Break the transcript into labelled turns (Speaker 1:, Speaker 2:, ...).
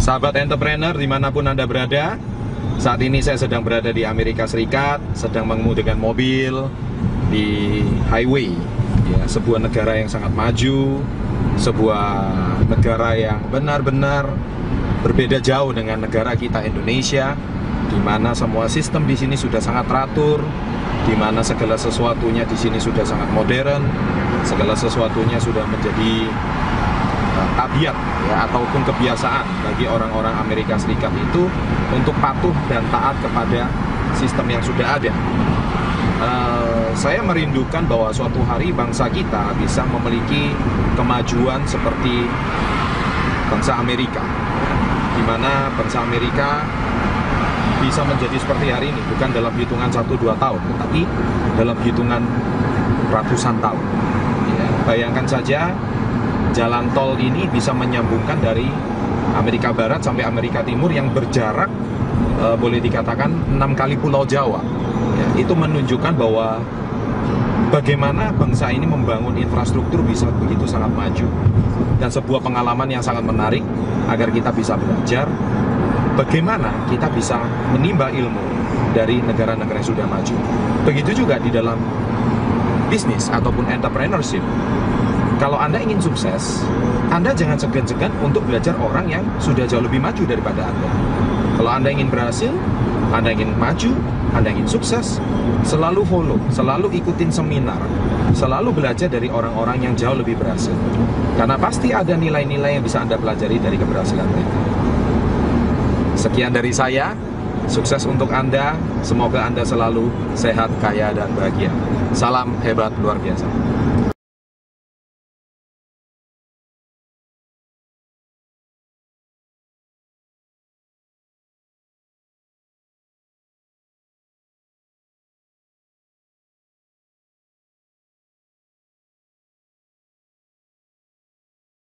Speaker 1: Sahabat entrepreneur di mana pun Anda berada Saat ini saya sedang berada di Amerika Serikat Sedang mengemudikan mobil di highway. Ya, Sebuah negara yang sangat maju Sebuah negara yang benar-benar berbeda jauh dengan negara kita Indonesia di mana semua sistem di sini sudah sangat teratur, di mana segala sesuatunya di sini sudah sangat modern, segala sesuatunya sudah menjadi tabiat ya ataupun kebiasaan bagi orang-orang Amerika Serikat itu untuk patuh dan taat kepada sistem yang sudah ada. Uh, saya merindukan bahwa suatu hari bangsa kita bisa memiliki kemajuan seperti bangsa Amerika, di mana bangsa Amerika bisa menjadi seperti hari ini bukan dalam hitungan 1-2 tahun tetapi dalam hitungan ratusan tahun ya, bayangkan saja jalan tol ini bisa menyambungkan dari Amerika Barat sampai Amerika Timur yang berjarak e, boleh dikatakan enam kali Pulau Jawa ya, itu menunjukkan bahwa bagaimana bangsa ini membangun infrastruktur bisa begitu sangat maju dan sebuah pengalaman yang sangat menarik agar kita bisa belajar bagaimana kita bisa menimba ilmu dari negara-negara yang sudah maju. Begitu juga di dalam bisnis ataupun entrepreneurship. Kalau Anda ingin sukses, Anda jangan segan-segan untuk belajar orang yang sudah jauh lebih maju daripada Anda. Kalau Anda ingin berhasil, Anda ingin maju, Anda ingin sukses, selalu follow, selalu ikutin seminar, selalu belajar dari orang-orang yang jauh lebih berhasil. Karena pasti ada nilai-nilai yang bisa Anda pelajari dari keberhasilan mereka. Sekian dari saya. Sukses untuk Anda. Semoga Anda selalu sehat, kaya, dan bahagia. Salam hebat luar biasa.